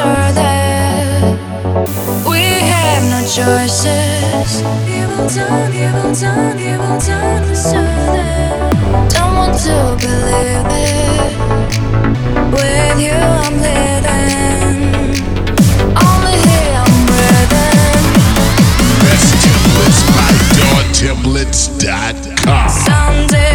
are there. We have no choices. Evil done, evil done, evil done is there. Don't want to believe it. With you, I'm living. Only here, I'm breathing. Best templates by DoorTemplates.com. Someday.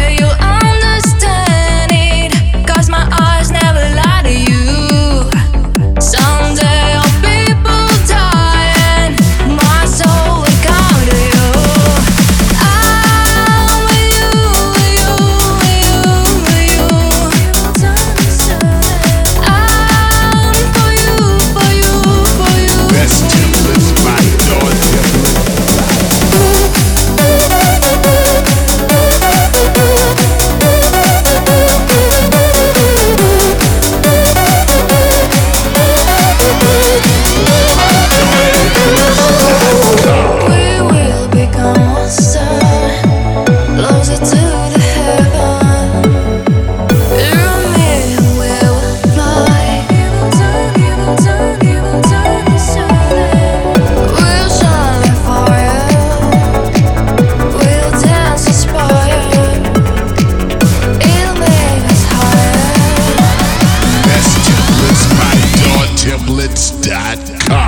Records.com.